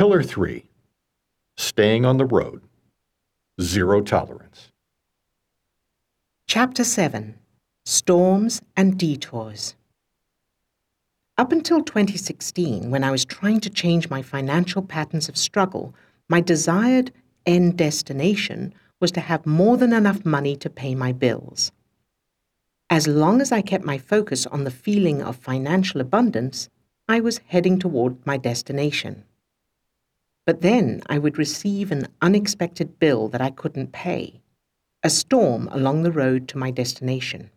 Pillar 3 Staying on the Road. Zero Tolerance. Chapter 7 Storms and Detours. Up until 2016, when I was trying to change my financial patterns of struggle, my desired end destination was to have more than enough money to pay my bills. As long as I kept my focus on the feeling of financial abundance, I was heading toward my destination. But then I would receive an unexpected bill that I couldn't pay, a storm along the road to my destination.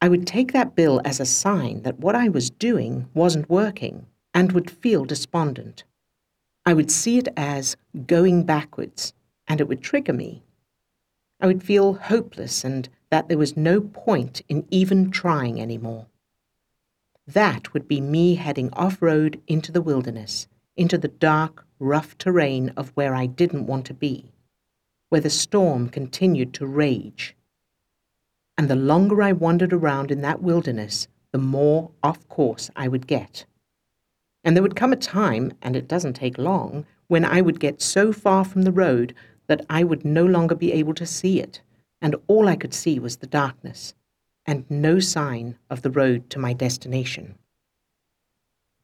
I would take that bill as a sign that what I was doing wasn't working and would feel despondent. I would see it as going backwards, and it would trigger me. I would feel hopeless and that there was no point in even trying anymore. That would be me heading off road into the wilderness, into the dark, rough terrain of where I didn't want to be, where the storm continued to rage. And the longer I wandered around in that wilderness, the more off course I would get. And there would come a time, and it doesn't take long, when I would get so far from the road that I would no longer be able to see it, and all I could see was the darkness, and no sign of the road to my destination.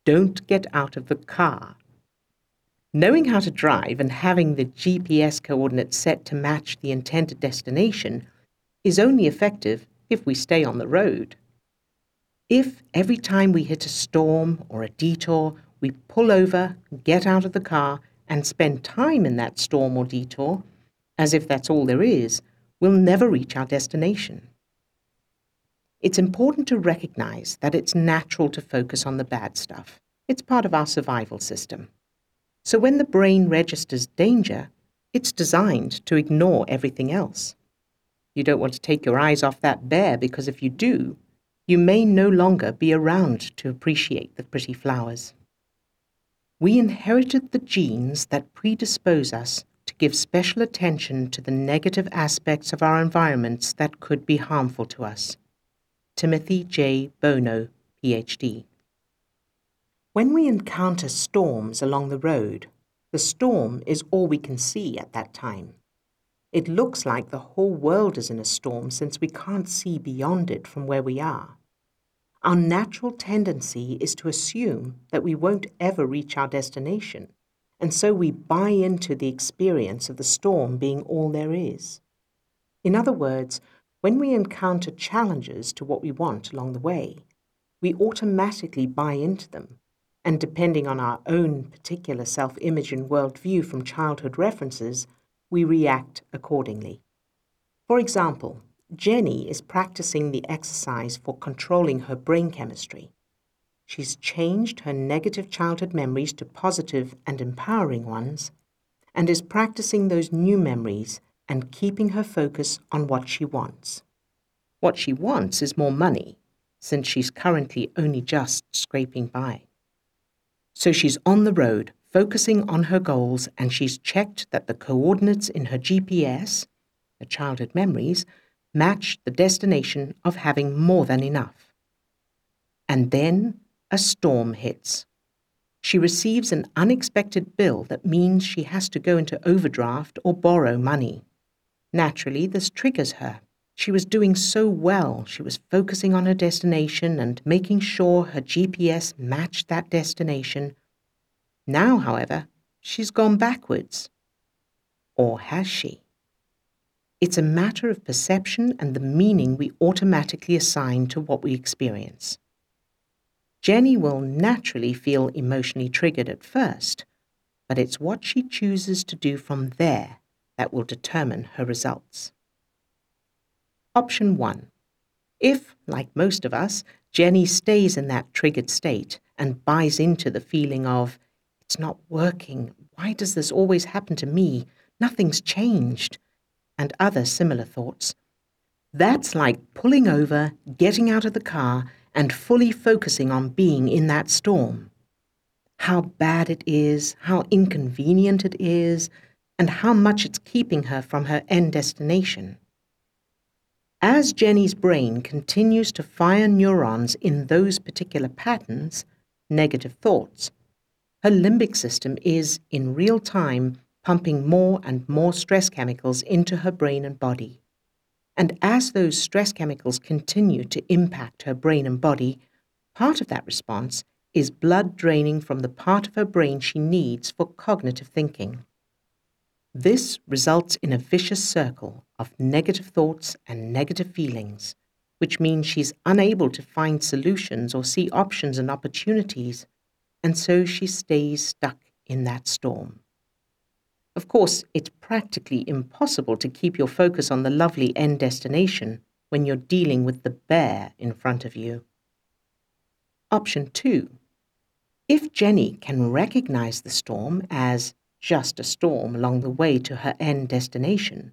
Don't get out of the car Knowing how to drive and having the GPS coordinates set to match the intended destination is only effective if we stay on the road. If every time we hit a storm or a detour, we pull over, get out of the car, and spend time in that storm or detour, as if that's all there is, we'll never reach our destination. It's important to recognize that it's natural to focus on the bad stuff. It's part of our survival system. So when the brain registers danger, it's designed to ignore everything else. You don't want to take your eyes off that bear because if you do, you may no longer be around to appreciate the pretty flowers. We inherited the genes that predispose us to give special attention to the negative aspects of our environments that could be harmful to us. Timothy J. Bono, PhD. When we encounter storms along the road, the storm is all we can see at that time. It looks like the whole world is in a storm since we can't see beyond it from where we are. Our natural tendency is to assume that we won't ever reach our destination, and so we buy into the experience of the storm being all there is. In other words, when we encounter challenges to what we want along the way, we automatically buy into them and depending on our own particular self image and worldview from childhood references, we react accordingly. For example, Jenny is practicing the exercise for controlling her brain chemistry. She's changed her negative childhood memories to positive and empowering ones, and is practicing those new memories and keeping her focus on what she wants. What she wants is more money, since she's currently only just scraping by. So she's on the road, focusing on her goals, and she's checked that the coordinates in her GPS, the childhood memories, match the destination of having more than enough. And then a storm hits. She receives an unexpected bill that means she has to go into overdraft or borrow money. Naturally, this triggers her. She was doing so well. She was focusing on her destination and making sure her GPS matched that destination. Now, however, she's gone backwards. Or has she? It's a matter of perception and the meaning we automatically assign to what we experience. Jenny will naturally feel emotionally triggered at first, but it's what she chooses to do from there that will determine her results. Option 1. If, like most of us, Jenny stays in that triggered state and buys into the feeling of, it's not working, why does this always happen to me, nothing's changed, and other similar thoughts, that's like pulling over, getting out of the car, and fully focusing on being in that storm. How bad it is, how inconvenient it is, and how much it's keeping her from her end destination. As Jenny's brain continues to fire neurons in those particular patterns, negative thoughts, her limbic system is, in real time, pumping more and more stress chemicals into her brain and body. And as those stress chemicals continue to impact her brain and body, part of that response is blood draining from the part of her brain she needs for cognitive thinking. This results in a vicious circle of negative thoughts and negative feelings, which means she's unable to find solutions or see options and opportunities, and so she stays stuck in that storm. Of course, it's practically impossible to keep your focus on the lovely end destination when you're dealing with the bear in front of you. Option 2. If Jenny can recognize the storm as just a storm along the way to her end destination,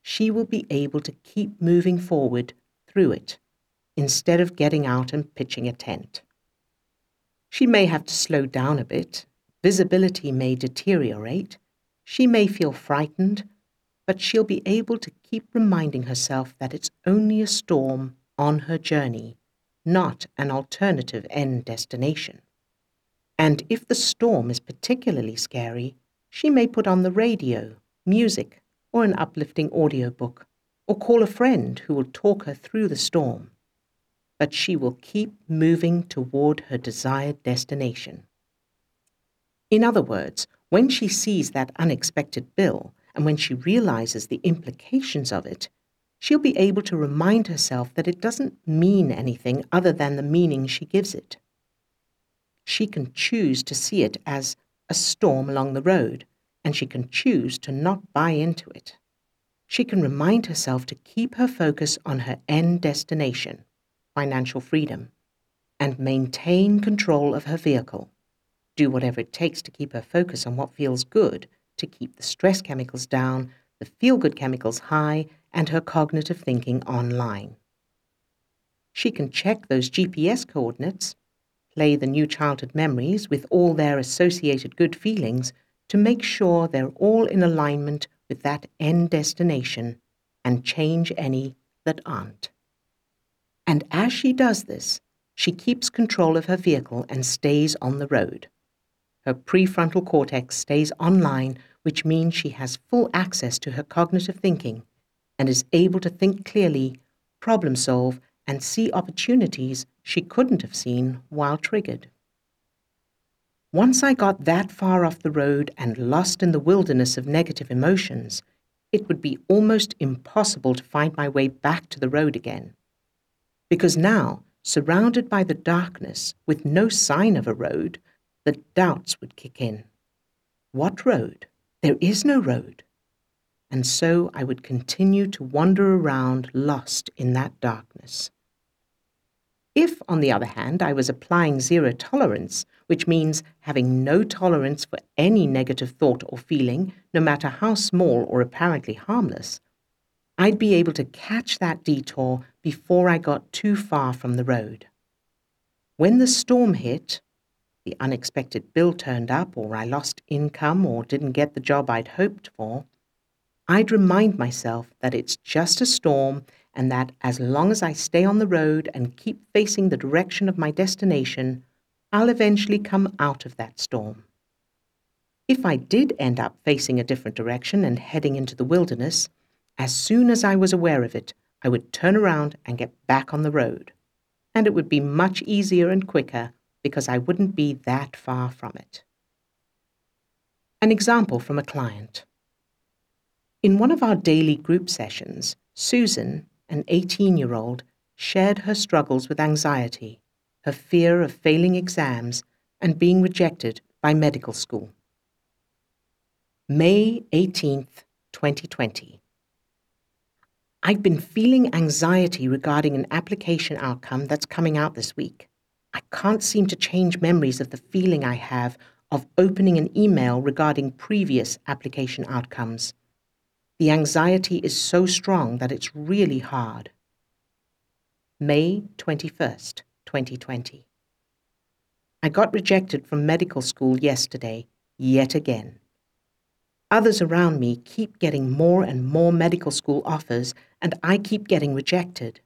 she will be able to keep moving forward through it instead of getting out and pitching a tent. She may have to slow down a bit, visibility may deteriorate, she may feel frightened, but she'll be able to keep reminding herself that it's only a storm on her journey, not an alternative end destination. And if the storm is particularly scary, she may put on the radio, music, or an uplifting audiobook, or call a friend who will talk her through the storm. But she will keep moving toward her desired destination. In other words, when she sees that unexpected bill and when she realizes the implications of it, she'll be able to remind herself that it doesn't mean anything other than the meaning she gives it. She can choose to see it as a storm along the road, and she can choose to not buy into it. She can remind herself to keep her focus on her end destination, financial freedom, and maintain control of her vehicle do whatever it takes to keep her focus on what feels good, to keep the stress chemicals down, the feel good chemicals high, and her cognitive thinking online. She can check those GPS coordinates, play the new childhood memories with all their associated good feelings to make sure they're all in alignment with that end destination and change any that aren't. And as she does this, she keeps control of her vehicle and stays on the road. Her prefrontal cortex stays online, which means she has full access to her cognitive thinking and is able to think clearly, problem solve, and see opportunities she couldn't have seen while triggered. Once I got that far off the road and lost in the wilderness of negative emotions, it would be almost impossible to find my way back to the road again. Because now, surrounded by the darkness with no sign of a road, the doubts would kick in. What road? There is no road. And so I would continue to wander around lost in that darkness. If, on the other hand, I was applying zero tolerance, which means having no tolerance for any negative thought or feeling, no matter how small or apparently harmless, I'd be able to catch that detour before I got too far from the road. When the storm hit, the unexpected bill turned up, or I lost income, or didn't get the job I'd hoped for, I'd remind myself that it's just a storm and that as long as I stay on the road and keep facing the direction of my destination, I'll eventually come out of that storm. If I did end up facing a different direction and heading into the wilderness, as soon as I was aware of it, I would turn around and get back on the road. And it would be much easier and quicker because I wouldn't be that far from it. An example from a client. In one of our daily group sessions, Susan, an 18 year old, shared her struggles with anxiety, her fear of failing exams, and being rejected by medical school. May 18th, 2020. I've been feeling anxiety regarding an application outcome that's coming out this week. I can't seem to change memories of the feeling I have of opening an email regarding previous application outcomes. The anxiety is so strong that it's really hard. May 21st, 2020. I got rejected from medical school yesterday, yet again. Others around me keep getting more and more medical school offers, and I keep getting rejected.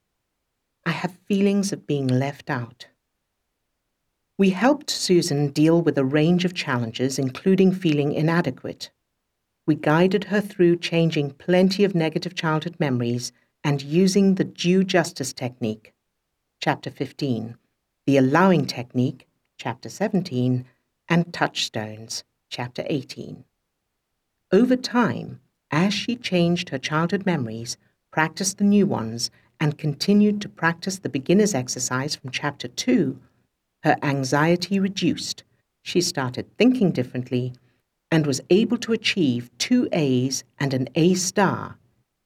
I have feelings of being left out. We helped Susan deal with a range of challenges, including feeling inadequate. We guided her through changing plenty of negative childhood memories and using the due justice technique, Chapter 15, the allowing technique, Chapter 17, and touchstones, Chapter 18. Over time, as she changed her childhood memories, practiced the new ones, and continued to practice the beginner's exercise from Chapter 2, her anxiety reduced. She started thinking differently and was able to achieve two A's and an A star,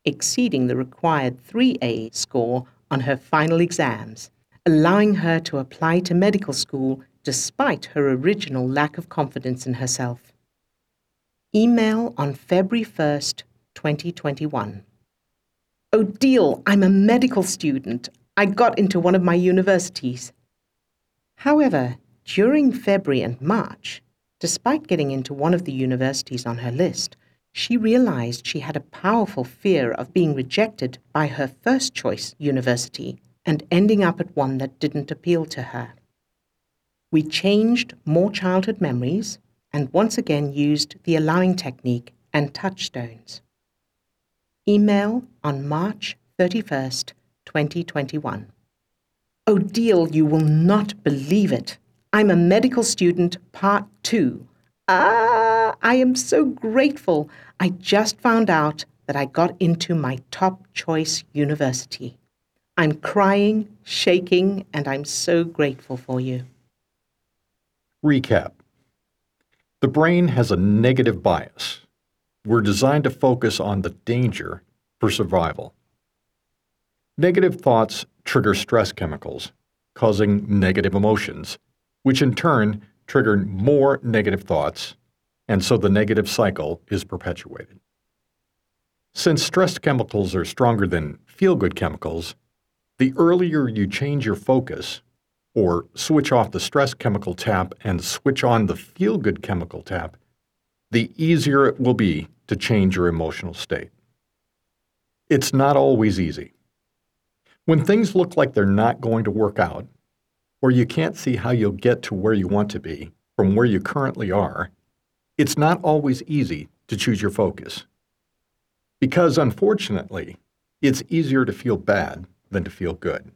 exceeding the required 3A score on her final exams, allowing her to apply to medical school despite her original lack of confidence in herself. Email on February 1st, 2021. Odille, I'm a medical student. I got into one of my universities. However, during February and March, Despite getting into one of the universities on her list, she realized she had a powerful fear of being rejected by her first choice university and ending up at one that didn't appeal to her. We changed more childhood memories and once again used the allowing technique and touchstones. Email on March 31st, 2021. Odille, you will not believe it. I'm a medical student, part two. Ah, I am so grateful. I just found out that I got into my top choice university. I'm crying, shaking, and I'm so grateful for you. Recap The brain has a negative bias. We're designed to focus on the danger for survival. Negative thoughts trigger stress chemicals, causing negative emotions which in turn trigger more negative thoughts, and so the negative cycle is perpetuated. Since stress chemicals are stronger than feel good chemicals, the earlier you change your focus, or switch off the stress chemical tap and switch on the feel good chemical tap, the easier it will be to change your emotional state. It's not always easy. When things look like they're not going to work out, or you can't see how you'll get to where you want to be from where you currently are, it's not always easy to choose your focus. Because unfortunately, it's easier to feel bad than to feel good.